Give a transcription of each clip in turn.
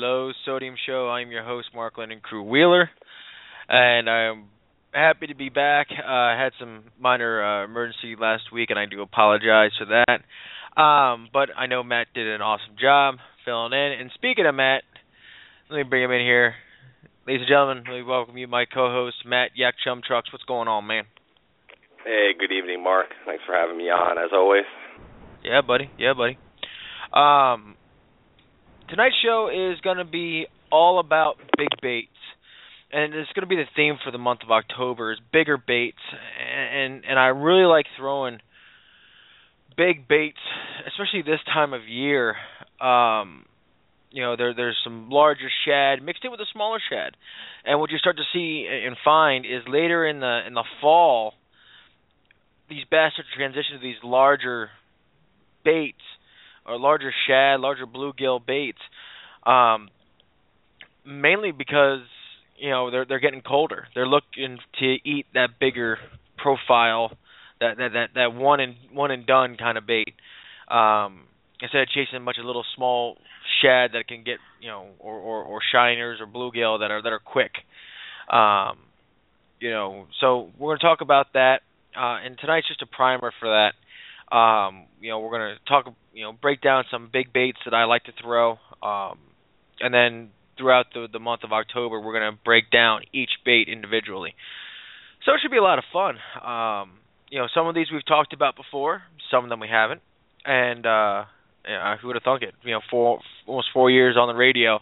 Low Sodium Show. I'm your host, Mark Landing Crew Wheeler, and I'm happy to be back. Uh, I had some minor uh, emergency last week, and I do apologize for that. Um, but I know Matt did an awesome job filling in. And speaking of Matt, let me bring him in here. Ladies and gentlemen, let me welcome you, my co-host, Matt Yak Chum Trucks. What's going on, man? Hey, good evening, Mark. Thanks for having me on, as always. Yeah, buddy. Yeah, buddy. Um, tonight's show is going to be all about big baits, and it's going to be the theme for the month of October is bigger baits, and and I really like throwing big baits, especially this time of year. Um, you know, there there's some larger shad mixed in with a smaller shad, and what you start to see and find is later in the in the fall, these bass start to transition to these larger baits or larger shad, larger bluegill baits, um, mainly because you know they're they're getting colder. They're looking to eat that bigger profile, that that that, that one and one and done kind of bait. Um, instead of chasing a bunch of little small shad that can get you know or or, or shiners or bluegill that are that are quick. Um, you know, so we're going to talk about that, uh, and tonight's just a primer for that. Um, you know, we're going to talk, you know, break down some big baits that I like to throw, um, and then throughout the the month of October, we're going to break down each bait individually. So it should be a lot of fun. Um, you know, some of these we've talked about before, some of them we haven't, and uh, yeah, who would have thunk it? You know, four almost four years on the radio,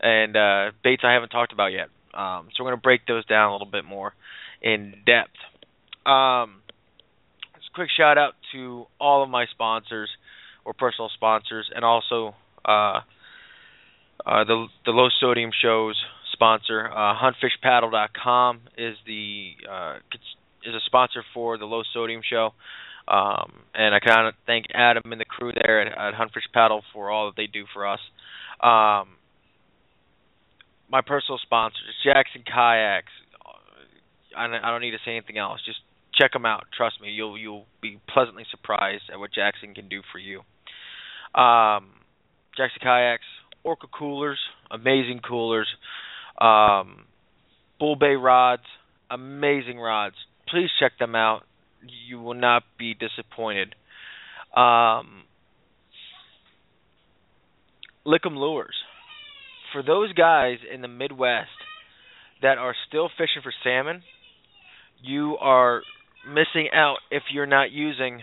and uh, baits I haven't talked about yet. Um, so we're going to break those down a little bit more in depth. Um, quick shout out to all of my sponsors or personal sponsors, and also uh, uh, the the low sodium shows sponsor. Uh, HuntFishPaddle.com is the uh, is a sponsor for the low sodium show, um, and I kind of thank Adam and the crew there at, at Huntfish Paddle for all that they do for us. Um, my personal sponsors, Jackson Kayaks. I don't, I don't need to say anything else. Just check them out. Trust me, you'll you'll be pleasantly surprised at what Jackson can do for you. Um, Jackson kayaks, Orca coolers, amazing coolers, um, Bull Bay rods, amazing rods. Please check them out. You will not be disappointed. Um, Lickum lures. For those guys in the Midwest that are still fishing for salmon, you are missing out if you're not using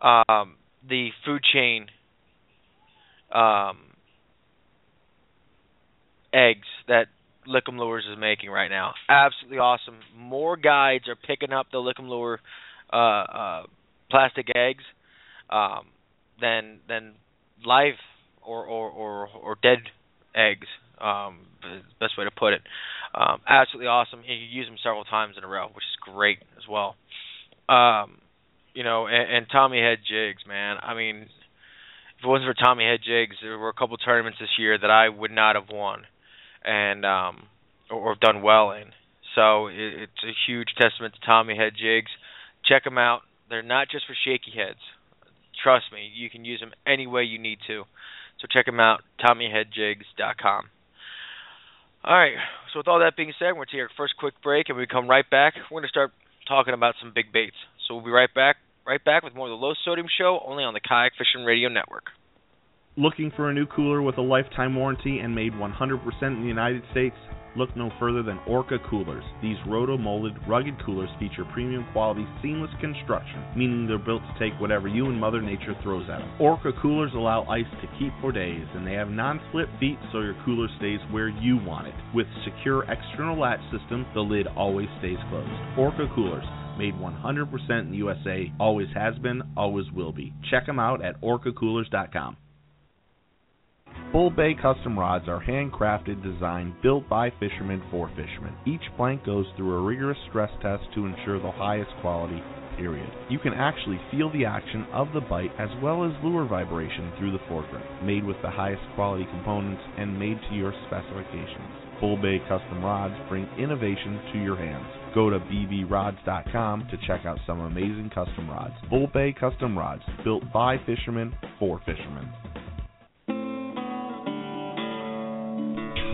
um, the food chain um, eggs that Lickum Lures is making right now. Absolutely awesome. More guides are picking up the Lickum Lure uh, uh, plastic eggs um, than than live or or or, or dead eggs. Um, best way to put it. Um, absolutely awesome. You use them several times in a row, which is great as well. Um, you know, and, and Tommy Head jigs, man. I mean, if it wasn't for Tommy Head jigs, there were a couple tournaments this year that I would not have won, and um, or, or done well in. So it, it's a huge testament to Tommy Head jigs. Check them out. They're not just for shaky heads. Trust me, you can use them any way you need to. So check them out, TommyHeadJigs.com. All right. So with all that being said, we're going to take our first quick break, and we come right back. We're going to start talking about some big baits. So we'll be right back, right back with more of the Low Sodium Show, only on the Kayak Fishing Radio Network. Looking for a new cooler with a lifetime warranty and made 100% in the United States? Look no further than Orca coolers. These roto-molded, rugged coolers feature premium quality, seamless construction, meaning they're built to take whatever you and Mother Nature throws at them. Orca coolers allow ice to keep for days, and they have non-slip feet so your cooler stays where you want it. With secure external latch system, the lid always stays closed. Orca coolers, made 100% in the USA, always has been, always will be. Check them out at orcacoolers.com. Bull Bay custom rods are handcrafted, designed, built by fishermen for fishermen. Each plank goes through a rigorous stress test to ensure the highest quality, period. You can actually feel the action of the bite as well as lure vibration through the foregrip. Made with the highest quality components and made to your specifications. Bull Bay custom rods bring innovation to your hands. Go to bbrods.com to check out some amazing custom rods. Bull Bay custom rods, built by fishermen for fishermen.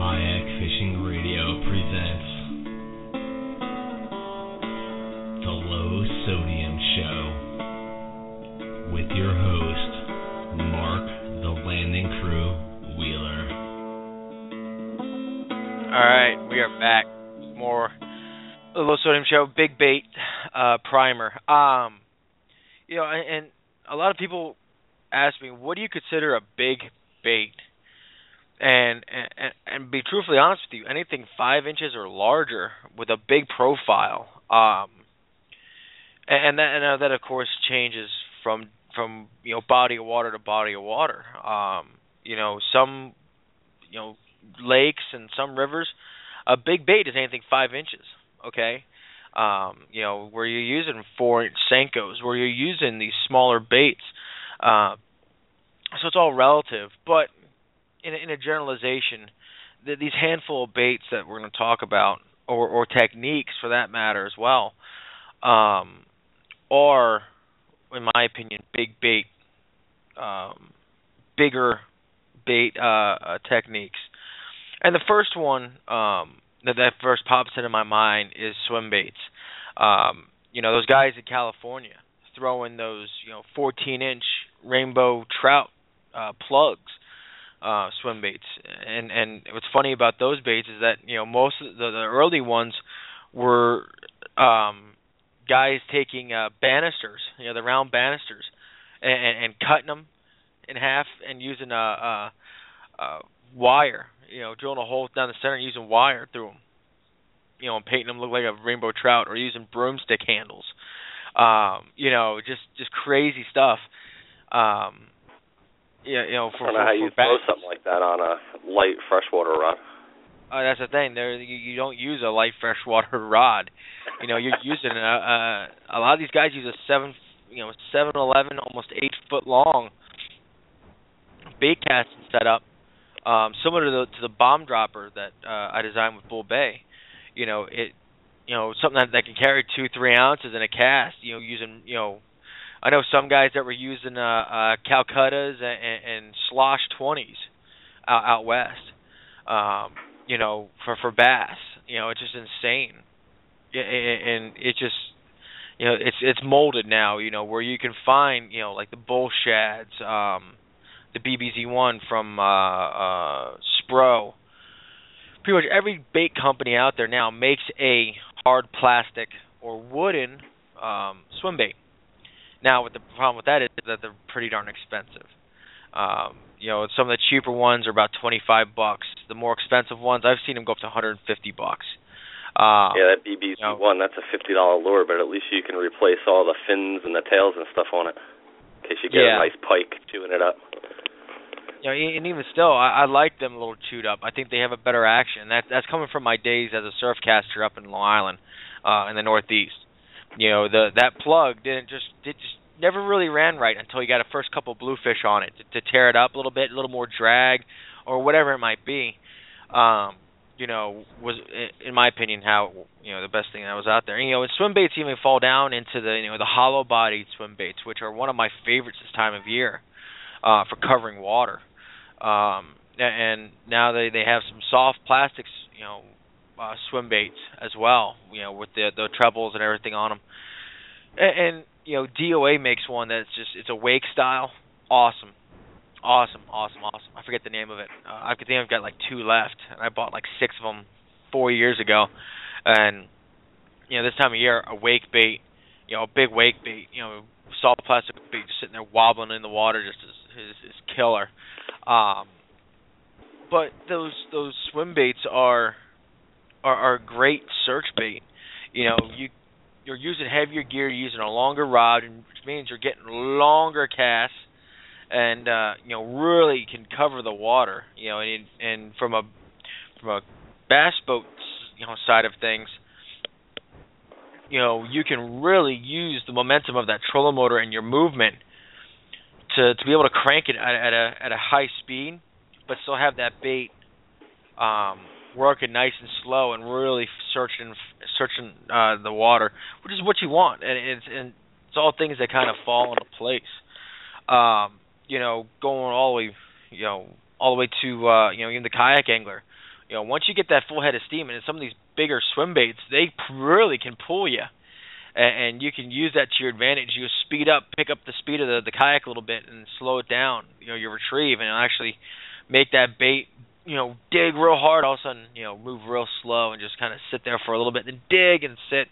Kayak Fishing Radio presents The Low Sodium Show with your host, Mark the Landing Crew Wheeler. All right, we are back. More the Low Sodium Show, Big Bait uh, Primer. Um, you know, and, and a lot of people ask me, what do you consider a big bait? And, and and be truthfully honest with you, anything five inches or larger with a big profile, um, and that and that of course changes from from you know body of water to body of water. Um, you know some you know lakes and some rivers, a big bait is anything five inches. Okay, um, you know where you're using four inch senkos, where you're using these smaller baits. Uh, so it's all relative, but in a, in a generalization, the, these handful of baits that we're going to talk about, or, or techniques for that matter as well, um, are, in my opinion, big bait, um, bigger bait uh, uh, techniques. And the first one um, that that first pops into my mind is swim baits. Um, you know, those guys in California throwing those, you know, 14 inch rainbow trout uh, plugs, uh, swim baits. And and what's funny about those baits is that you know most of the, the early ones were um, guys taking uh, banisters, you know, the round banisters, and, and cutting them in half and using a, a, a wire, you know, drilling a hole down the center and using wire through them, you know, and painting them look like a rainbow trout, or using broomstick handles. Um, you know, just just crazy stuff. Um, yeah, you know, for, I don't know for, how you throw something like that on a light freshwater rod. Uh, that's the thing. There, you, you don't use a light freshwater rod. You know, you're using a, a a lot of these guys use a seven, you know, seven eleven, almost eight foot long bait casting setup, um, similar to the to the bomb dropper that uh, I designed with Bull Bay. You know, it, you know, something that, that can carry two three ounces in a cast. You know, using you know. I know some guys that were using uh, uh, Calcuttas and, and, slosh twenties out, out west. Um, you know, for for bass. You know, it's just insane. And it just you know, it's it's molded now, you know, where you can find, you know, like the bull shads, um the BBZ one from uh uh Spro. Pretty much every bait company out there now makes a hard plastic or wooden um swim bait. Now what the problem with that is that they're pretty darn expensive. Um you know, some of the cheaper ones are about 25 bucks. The more expensive ones, I've seen them go up to 150 bucks. Um, yeah, that BBZ you know, one, that's a fifty dollar lure, but at least you can replace all the fins and the tails and stuff on it. In case you get Yeah. a nice pike chewing it up. you know, and even still, I, I like them a little chewed up. I think they have a better action. That that's coming from my days as a surf caster up in Long Island, uh, in the Northeast. You know, the that plug didn't just it just never really ran right until you got a first couple bluefish on it to, to tear it up a little bit, a little more drag, or whatever it might be. Um, you know, was in my opinion how you know the best thing that was out there. And, you know, and swim baits even fall down into the you know the hollow bodied swim baits, which are one of my favorites this time of year uh, for covering water. Um, and now they they have some soft plastics, you know, uh, swim baits as well. You know, with the the trebles and everything on them. And, and you know, DOA makes one that's just it's a wake style, awesome, awesome, awesome, awesome. I forget the name of it. Uh, I think I've got like two left, and I bought like six of them four years ago. And you know, this time of year, a wake bait, you know, a big wake bait, you know, soft plastic bait just sitting there wobbling in the water, just is is, is killer. Um, but those those swim baits are are, are great search bait. You know, you you're using heavier gear, you're using a longer rod, and which means you're getting longer casts, and uh, you know really can cover the water. You know, and and from a from a bass boat you know side of things, you know you can really use the momentum of that trolling motor and your movement to to be able to crank it at, at a at a high speed, but still have that bait um, working nice and slow and really searching searching uh, the water, which is what you want, and it's and it's all things that kind of fall into place. Um, you know, going all the way, you know, all the way to uh, you know even the kayak angler. You know, once you get that full head of steam, and some of these bigger swim baits, they really can pull you, and, you can use that to your advantage. You speed up, pick up the speed of the, the kayak a little bit, and slow it down. You know, your retrieve, and actually make that bait you know, dig real hard, all of a sudden, you know, move real slow and just kind of sit there for a little bit, then dig and sit.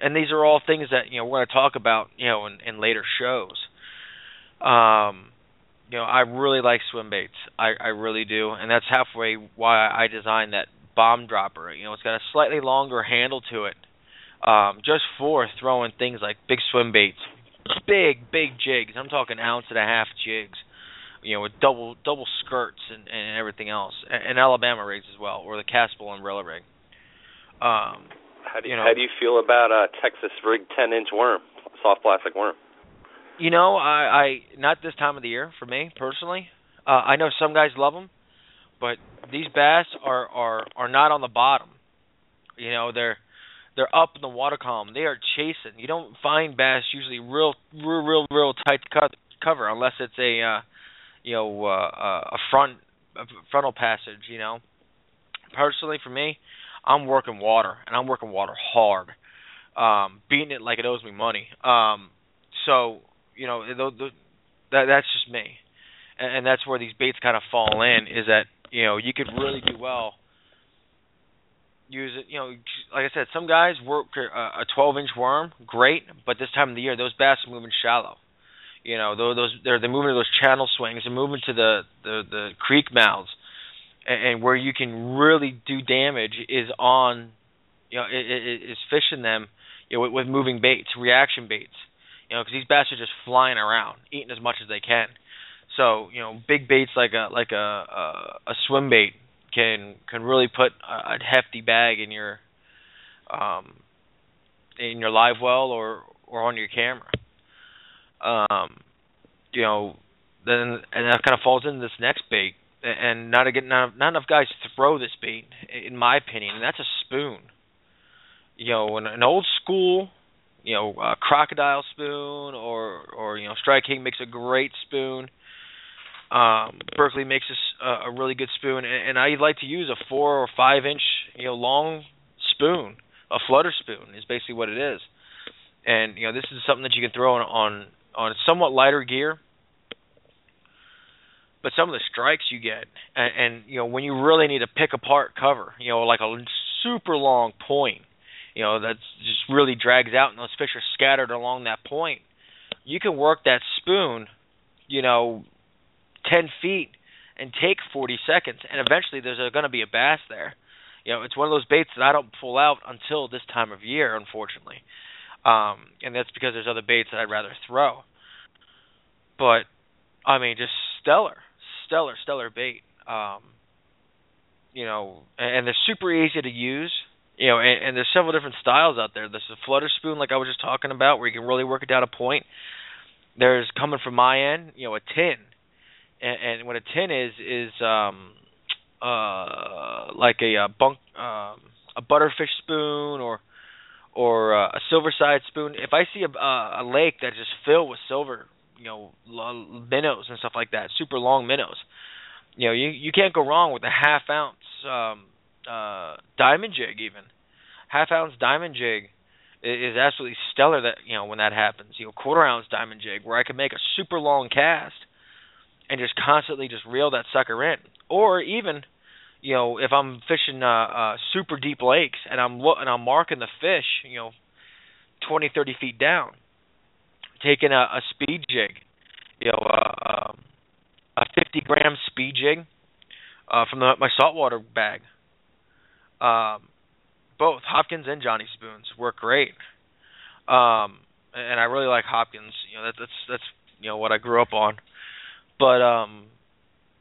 And these are all things that you know we're going to talk about, you know, in, in later shows. Um, you know, I really like swim baits. I I really do, and that's halfway why I designed that bomb dropper. You know, it's got a slightly longer handle to it, um, just for throwing things like big swim baits, big big jigs. I'm talking ounce and a half jigs you know, with double double skirts and, and everything else, and, Alabama rigs as well, or the castable umbrella rig. Um, how do you, you know, how do you feel about a Texas rig 10 inch worm, soft plastic worm? You know, I, I not this time of the year for me personally. Uh, I know some guys love them, but these bass are are are not on the bottom. You know, they're they're up in the water column. They are chasing. You don't find bass usually real real real real tight cut cover unless it's a uh, you know uh, uh, a front a frontal passage. You know, personally for me, I'm working water and I'm working water hard, um, beating it like it owes me money. Um, so you know the, the, that that's just me, and, and that's where these baits kind of fall in. Is that you know you could really do well. Use it, you know, like I said, some guys work a 12 inch worm, great, but this time of the year, those bass are moving shallow. You know, those they're they're moving to those channel swings and moving to the the the creek mouths, and, and where you can really do damage is on, you know, is fishing them, you know, with, with moving baits, reaction baits. You know, because these bass are just flying around, eating as much as they can. So you know, big baits like a like a a, a swim bait can can really put a, a hefty bag in your um in your live well or or on your camera um, you know, then and that kind of falls into this next bait, and not again, not, not enough guys throw this bait, in my opinion, and that's a spoon. You know, an, an old school, you know, a crocodile spoon, or or you know, Strike King makes a great spoon. Um, Berkley makes a, a really good spoon, and, and I like to use a four or five inch, you know, long spoon. A flutter spoon is basically what it is, and you know, this is something that you can throw on, on on somewhat lighter gear. But some of the strikes you get, and, and you know when you really need to pick apart cover, you know like a super long point, you know that just really drags out, and those fish are scattered along that point. You can work that spoon, you know, ten feet and take 40 seconds, and eventually there's going to be a bass there. You know, it's one of those baits that I don't pull out until this time of year, unfortunately um, and that's because there's other baits that I'd rather throw. But I mean, just stellar, stellar, stellar bait. Um, you know, and, and they're super easy to use. You know, and, and there's several different styles out there. There's a flutter spoon, like I was just talking about, where you can really work it down a point. There's coming from my end, you know, a tin, and, and what a tin is is um, uh, like a, a bunk, um, a butterfish spoon, or or uh, a silver side spoon. If I see a, uh, a lake that's just filled with silver, you know, minnows and stuff like that, super long minnows, you know, you you can't go wrong with a half ounce um, uh, diamond jig even. Half ounce diamond jig is, is absolutely stellar. That you know when that happens, you know, quarter ounce diamond jig where I can make a super long cast and just constantly just reel that sucker in, or even you know, if I'm fishing uh, uh super deep lakes and I'm lo- and I'm marking the fish, you know, 20, 30 feet down, taking a, a speed jig, you know, uh, um, a 50 gram speed jig uh, from the, my saltwater bag. Um, both Hopkins and Johnny Spoons work great. Um, and I really like Hopkins. You know, that, that's that's you know what I grew up on. But um,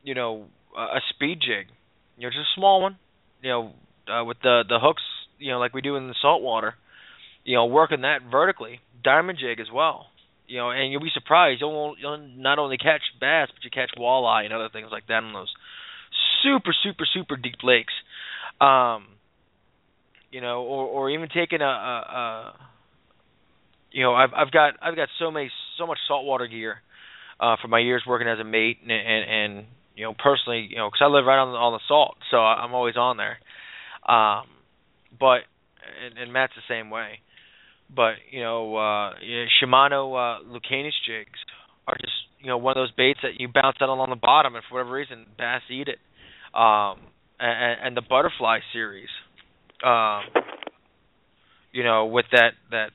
you know, a speed jig you know, just a small one, you know, uh, with the the hooks, you know, like we do in the saltwater, you know, working that vertically, diamond jig as well, you know, and you'll be surprised you'll, you'll not only catch bass, but you catch walleye and other things like that in those super super super deep lakes, um, you know, or or even taking a, a, a you know, I've I've got I've got so many so much saltwater gear uh, for my years working as a mate and, and, and you know, personally, you know, because I live right on the, on the salt, so I'm always on there. Um, but and, and Matt's the same way. But you know, uh, know, Shimano uh, Lucanus jigs are just you know one of those baits that you bounce out along the bottom, and for whatever reason, bass eat it. Um, and, and the butterfly series, um, you know, with that that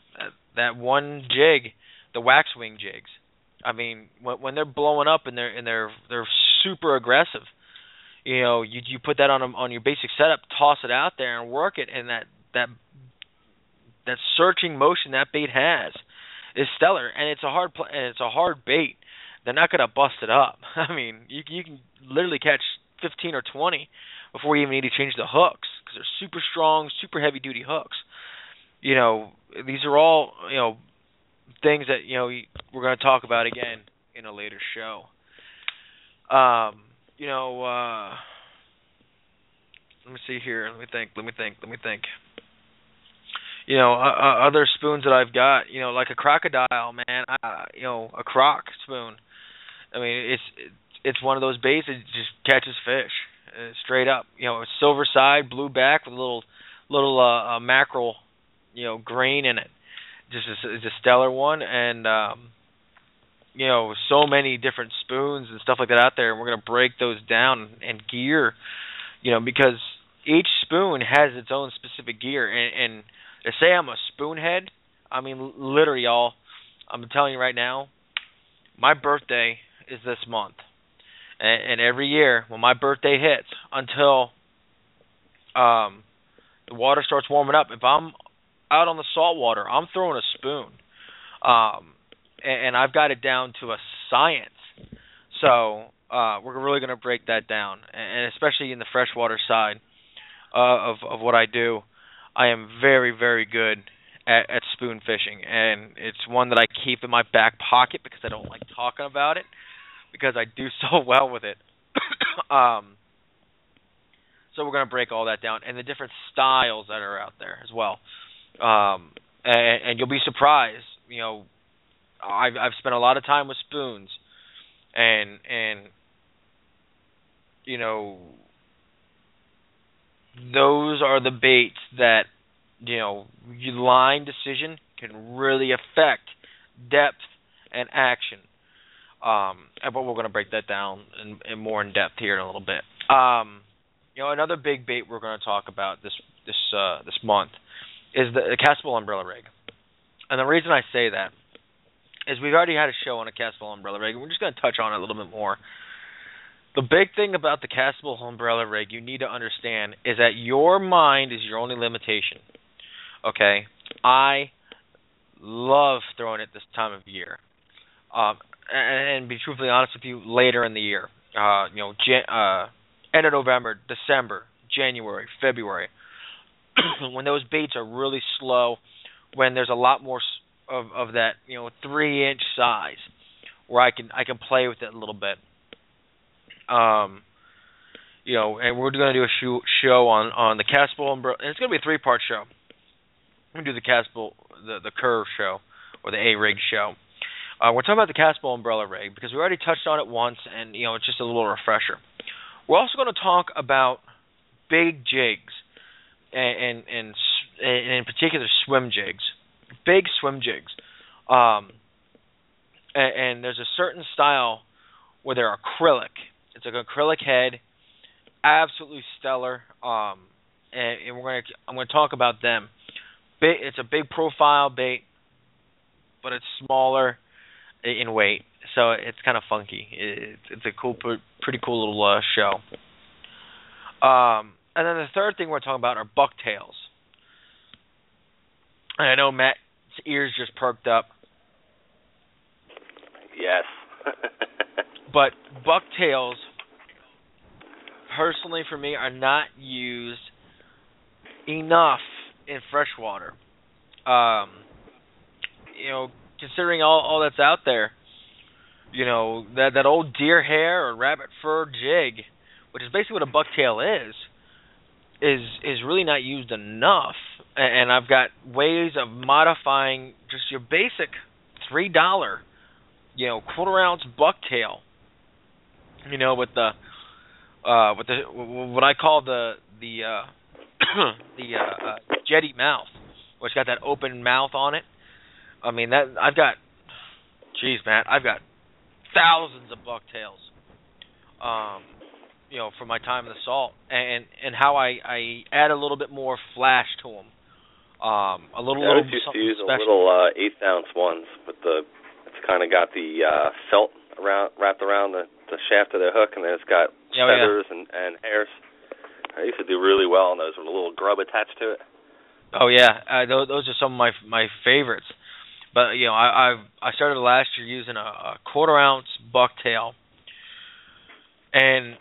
that one jig, the waxwing jigs. I mean, when, when they're blowing up and they're and they're they're super aggressive, you know, you you put that on a, on your basic setup, toss it out there and work it, and that that that searching motion that bait has is stellar, and it's a hard pl- and it's a hard bait. They're not gonna bust it up. I mean, you you can literally catch 15 or 20 before you even need to change the hooks because they're super strong, super heavy duty hooks. You know, these are all you know things that you know we're going to talk about again in a later show. Um, you know, uh, let me see here. Let me think. Let me think. Let me think. You know, uh, other spoons that I've got. You know, like a crocodile, man. Uh, you know, a croc spoon. I mean, it's it's one of those baits that just catches fish uh, straight up. You know, a silver side, blue back with a little little uh, uh, mackerel, you know, grain in it. Just a, it's a stellar one, and um, you know, so many different spoons and stuff like that out there, and we're gonna break those down and gear. You know, because each spoon has its own specific gear, and, and to say I'm a spoonhead, I mean literally, y'all. I'm telling you right now, my birthday is this month and, and every year when my birthday hits until um the water starts warming up if i'm out on the salt water i'm throwing a spoon um and, and i've got it down to a science so uh we're really going to break that down and especially in the freshwater side uh, of of what i do i am very very good at, at spoon fishing and it's one that i keep in my back pocket because i don't like talking about it because I do so well with it. um, so we're going to break all that down and the different styles that are out there as well. Um, and, and you'll be surprised. You know, I've I've spent a lot of time with spoons, and and you know those are the baits that you know line decision can really affect depth and action um, but we're going to break that down in, in, more in depth here in a little bit. Um, you know, another big bait we're going to talk about this this uh, this month is the, the castable umbrella rig, and the reason I say that is we've already had a show on a castable umbrella rig, and we're just going to touch on it a little bit more. The big thing about the castable umbrella rig you need to understand is that your mind is your only limitation. Okay, I love throwing it this time of year. Um, and be truthfully honest with you, later in the year, uh, you know, Jan- uh, end of November, December, January, February, when those baits are really slow, when there's a lot more of of that, you know, three inch size, where I can I can play with it a little bit. Um, you know, and we're going to do a show, show on on the castable umbrella, and it's going to be a three part show. We're going to do the castable, the the curve show, or the A rig show. Uh, we're talking about the castable umbrella rig because we already touched on it once, and you know it's just a little refresher. We're also going to talk about big jigs, and, and, and, in particular swim jigs, big swim jigs. Um, and, and there's a certain style where they're acrylic. It's like an acrylic head, absolutely stellar. Um, and, and we're to I'm to talk about them. It's a big profile bait, but it's smaller in weight, so it's kind of funky. It's, it's a cool, pretty cool little uh, show. Um, and then the third thing we're talking about are bucktails. And I know Matt's ears just perked up. Yes. but bucktails, personally for me, are not used enough in freshwater. Um, you know, considering all all that's out there. You know that that old deer hair or rabbit fur jig, which is basically what a bucktail is, is is really not used enough. And I've got ways of modifying just your basic three dollar, you know, quarter ounce bucktail. You know, with the uh, with the what I call the the uh, the uh, uh, jetty mouth, which got that open mouth on it. I mean that I've got, jeez, man, I've got thousands of bucktails. Um, you know, from my time in the salt, and and how I I add a little bit more flash to them. Um, a little, yeah, little I used to something use special. a little uh, eighth ounce ones with the. It's kind of got the uh, felt around wrapped around the the shaft of the hook, and then it's got Yeah, oh, yeah. feathers and and hairs. I used to do really well on those with a little grub attached to it. Oh yeah, uh, those, those are some of my my favorites. But you know, I I've, I started last year using a, a quarter ounce bucktail, and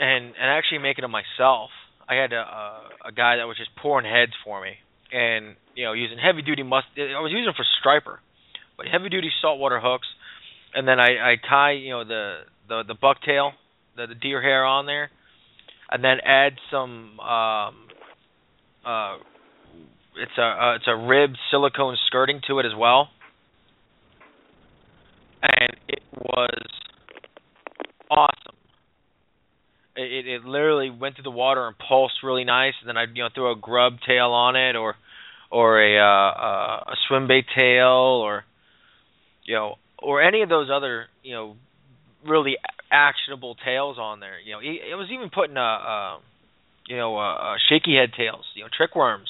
and and actually making them myself. I had a, a a guy that was just pouring heads for me, and you know, using heavy duty must. I was using them for striper, but heavy duty saltwater hooks, and then I I tie you know the the the bucktail, the the deer hair on there, and then add some um uh it's a uh, it's a ribbed silicone skirting to it as well, and it was awesome. It, it it literally went through the water and pulsed really nice, and then I you know throw a grub tail on it or or a uh, uh, a swim bait tail or you know or any of those other you know really actionable tails on there. You know, it, was even putting a, a you know a, a shaky head tails, you know, trick worms,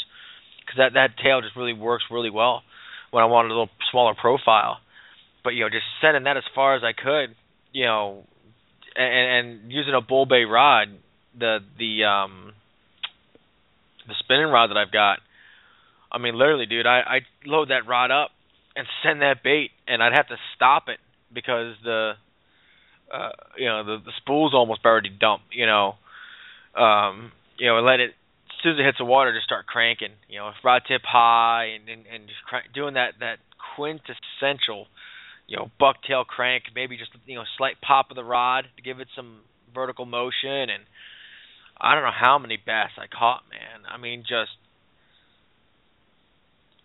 because that that tail just really works really well when I wanted a little smaller profile. But you know, just sending that as far as I could, you know, and, and using a Bull Bay rod, the the um the spinning rod that I've got. I mean, literally, dude, I I load that rod up and send that bait, and I'd have to stop it because the uh you know the the spool's almost already dumped. You know, um you know, and let it as soon as it hits the water, just start cranking. You know, rod tip high, and and, and just crank, doing that that quintessential, you know, bucktail crank. Maybe just you know, slight pop of the rod to give it some vertical motion, and I don't know how many bass I caught, man. I mean, just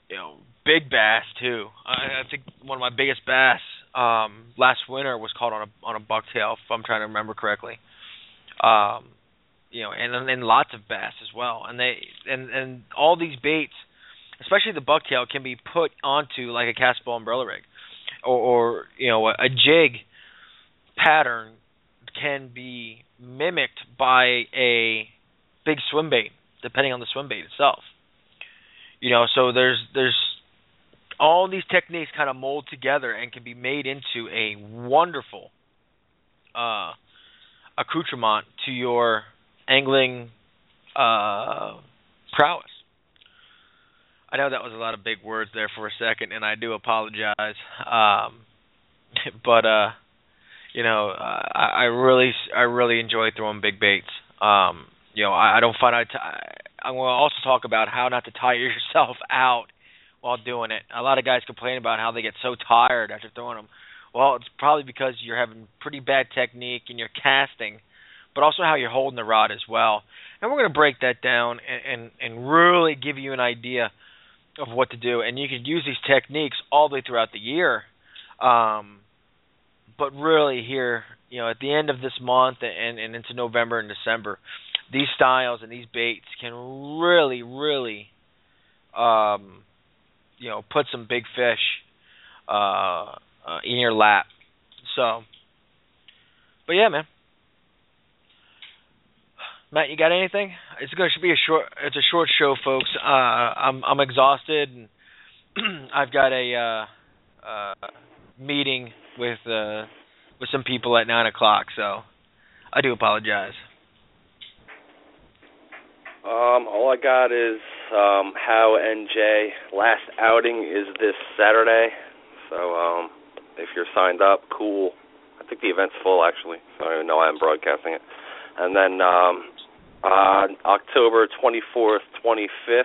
you know, big bass too. I, I think one of my biggest bass um last winter was caught on a on a bucktail, if I'm trying to remember correctly. Um, you know, and and lots of bass as well. And they and and all these baits, especially the bucktail, can be put onto like a castable umbrella rig, or, or you know a, a jig pattern can be mimicked by a big swim bait, depending on the swim bait itself. You know, so there's there's all these techniques kind of mold together and can be made into a wonderful uh, accoutrement to your angling uh, prowess. I know that was a lot of big words there for a second, and I do apologize. Um, but uh, you know, I, I really, I really enjoy throwing big baits. Um, you know, I, I don't find I. T- I'm going to also talk about how not to tire yourself out while doing it. A lot of guys complain about how they get so tired after throwing them. Well, it's probably because you're having pretty bad technique and you're casting, but also how you're holding the rod as well. And we're going to break that down and, and and really give you an idea of what to do. And you can use these techniques all the way throughout the year. Um, but really here, you know, at the end of this month and, and into November and December, these styles and these baits can really, really, um, you know, put some big fish uh, uh, in your lap. So, but yeah, man. Matt, you got anything? It's going to be a short. It's a short show, folks. Uh, I'm I'm exhausted, and I've got a uh, uh, meeting with uh, with some people at nine o'clock. So, I do apologize. Um, all I got is um, HOW NJ last outing is this Saturday. So um, if you're signed up, cool. I think the event's full actually, so I don't even know I'm broadcasting it. And then um, on October 24th, 25th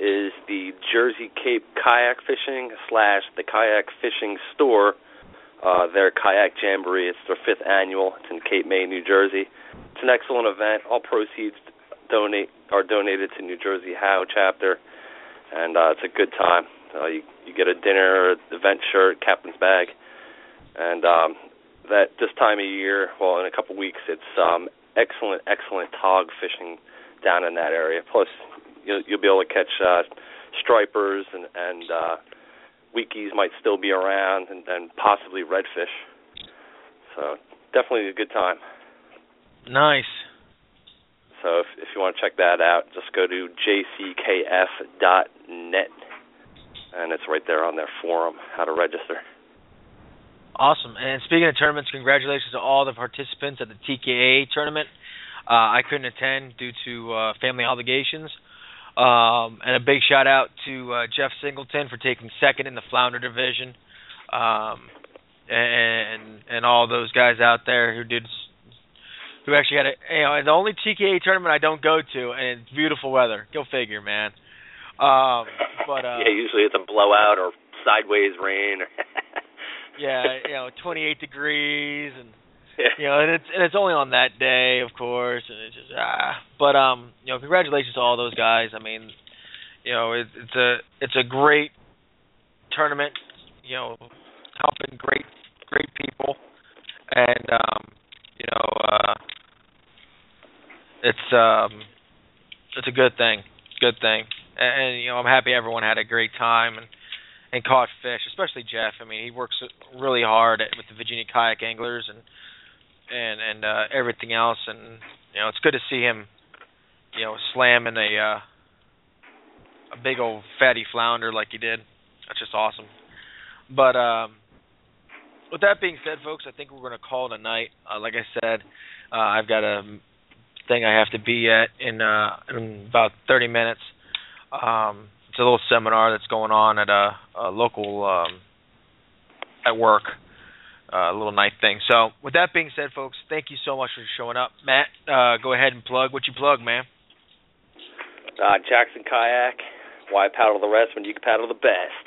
is the Jersey Cape Kayak Fishing slash the Kayak Fishing Store. Uh, their kayak jamboree. It's their fifth annual. It's in Cape May, New Jersey. It's an excellent event. All proceeds donate are donated to New Jersey HOW chapter, and uh, it's a good time. Uh, you you get a dinner, event shirt, captain's bag, and um, that this time of year, well, in a couple weeks, it's um, excellent, excellent tog fishing down in that area. Plus, you'll, you'll be able to catch uh, stripers and and uh, weakies might still be around, and, and possibly redfish. So definitely a good time. Nice. So if if you want to check that out, just go to jckf.net, and it's right there on their forum how to register. Awesome. And speaking of tournaments, congratulations to all the participants at the TKA tournament. Uh, I couldn't attend due to uh, family obligations. Um, and a big shout out to uh, Jeff Singleton for taking second in the flounder division, um, and and all those guys out there who did, who actually had a you know the only TKA tournament I don't go to, and it's beautiful weather. Go figure, man. Um, but uh, yeah, usually it's a blowout or sideways rain. yeah, you know, 28 degrees and you know, and it's and it's only on that day, of course, and it's just ah. But um, you know, congratulations to all those guys. I mean, you know, it, it's a it's a great tournament. You know, helping great great people, and um, you know, uh, it's um, it's a good thing, good thing, and, and you know, I'm happy everyone had a great time and and caught fish, especially Jeff. I mean, he works really hard at, with the Virginia Kayak Anglers and and and uh, everything else. And you know, it's good to see him, you know, slamming a uh, a big old fatty flounder like he did. That's just awesome. But um, with that being said, folks, I think we're going to call it a night. Uh, like I said, uh, I've got a thing I have to be at in, uh, in about 30 minutes. Um, it's a little seminar that's going on at a, a local um, at work uh, little night thing. So, with that being said, folks, thank you so much for showing up. Matt, uh, go ahead and plug what you plug, man. Uh, Jackson Kayak. Why paddle the rest when you can paddle the best?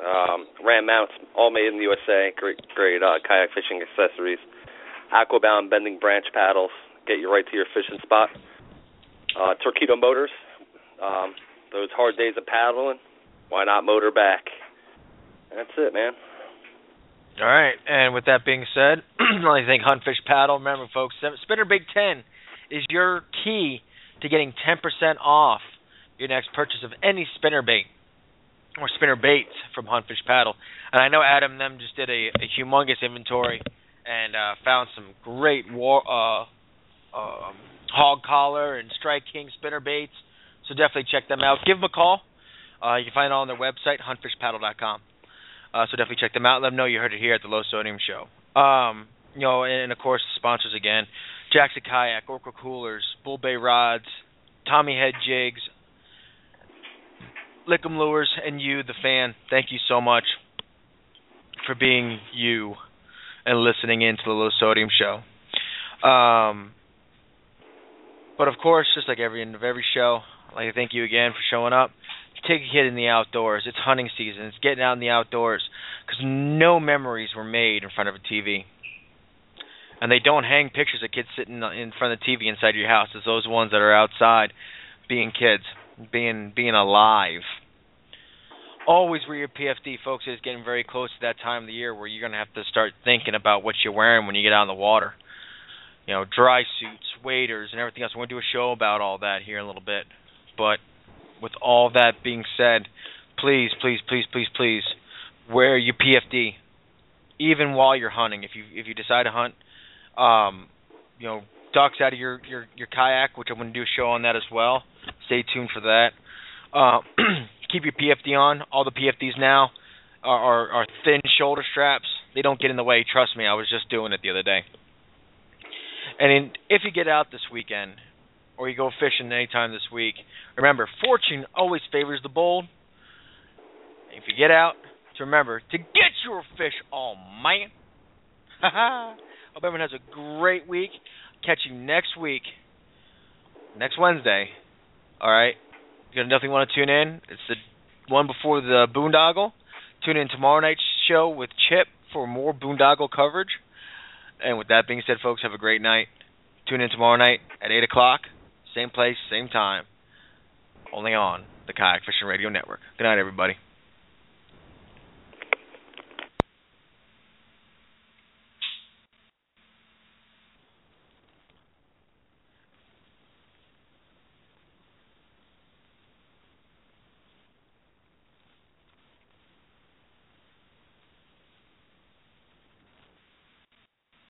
Um, Ram mounts, all made in the USA. Great, great uh, kayak fishing accessories. Aquabound bending branch paddles get you right to your fishing spot. Uh, Torqeedo motors. Um, those hard days of paddling, why not motor back? That's it, man. All right, and with that being said, I think Hunt Fish Paddle. Remember, folks, Spinner Big Ten is your key to getting 10% off your next purchase of any spinner bait or spinner baits from Hunt Fish Paddle. And I know Adam and them just did a, a humongous inventory and uh, found some great war, uh, um, hog collar and strike king spinner baits. So definitely check them out. Give them a call. Uh, you can find it all on their website, huntfishpaddle.com. Uh, so definitely check them out. Let them know you heard it here at the Low Sodium Show. Um, you know, and, and of course sponsors again: Jackson Kayak, Orca Coolers, Bull Bay Rods, Tommy Head Jigs, Lickum Lures, and you, the fan. Thank you so much for being you and listening in to the Low Sodium Show. Um, but of course, just like every end of every show, I'd like to thank you again for showing up take a kid in the outdoors. It's hunting season. It's getting out in the outdoors because no memories were made in front of a TV. And they don't hang pictures of kids sitting in front of the TV inside your house. It's those ones that are outside, being kids, being being alive. Always wear your PFD, folks. It's getting very close to that time of the year where you're to have to start thinking about what you're wearing when you get out in the water. You know, dry suits, waders, and everything else. We're to do a show about all that here in a little bit. But with all that being said, please, please, please, please, please wear your PFD even while you're hunting. If you if you decide to hunt, um, you know, ducks out of your your your kayak, which I'm to do a show on that as well. Stay tuned for that. Uh, keep your PFD on. All the PFDs now are, are are thin shoulder straps. They don't get in the way. Trust me, I was just doing it the other day. And in, if you get out this weekend, or you go fishing anytime this week, remember, fortune always favors the bold. If you get out, to remember to get your fish all man. Hope everyone has a great week. Catch you next week, next Wednesday. All right. You got nothing want to tune in? It's the one before the boondoggle. Tune in tomorrow night's show with Chip for more boondoggle coverage. And with that being said, folks, have a great night. Tune in tomorrow night at 8 o'clock. Same place, same time. Only on the Kayak Fishing Radio Network. Good night, everybody.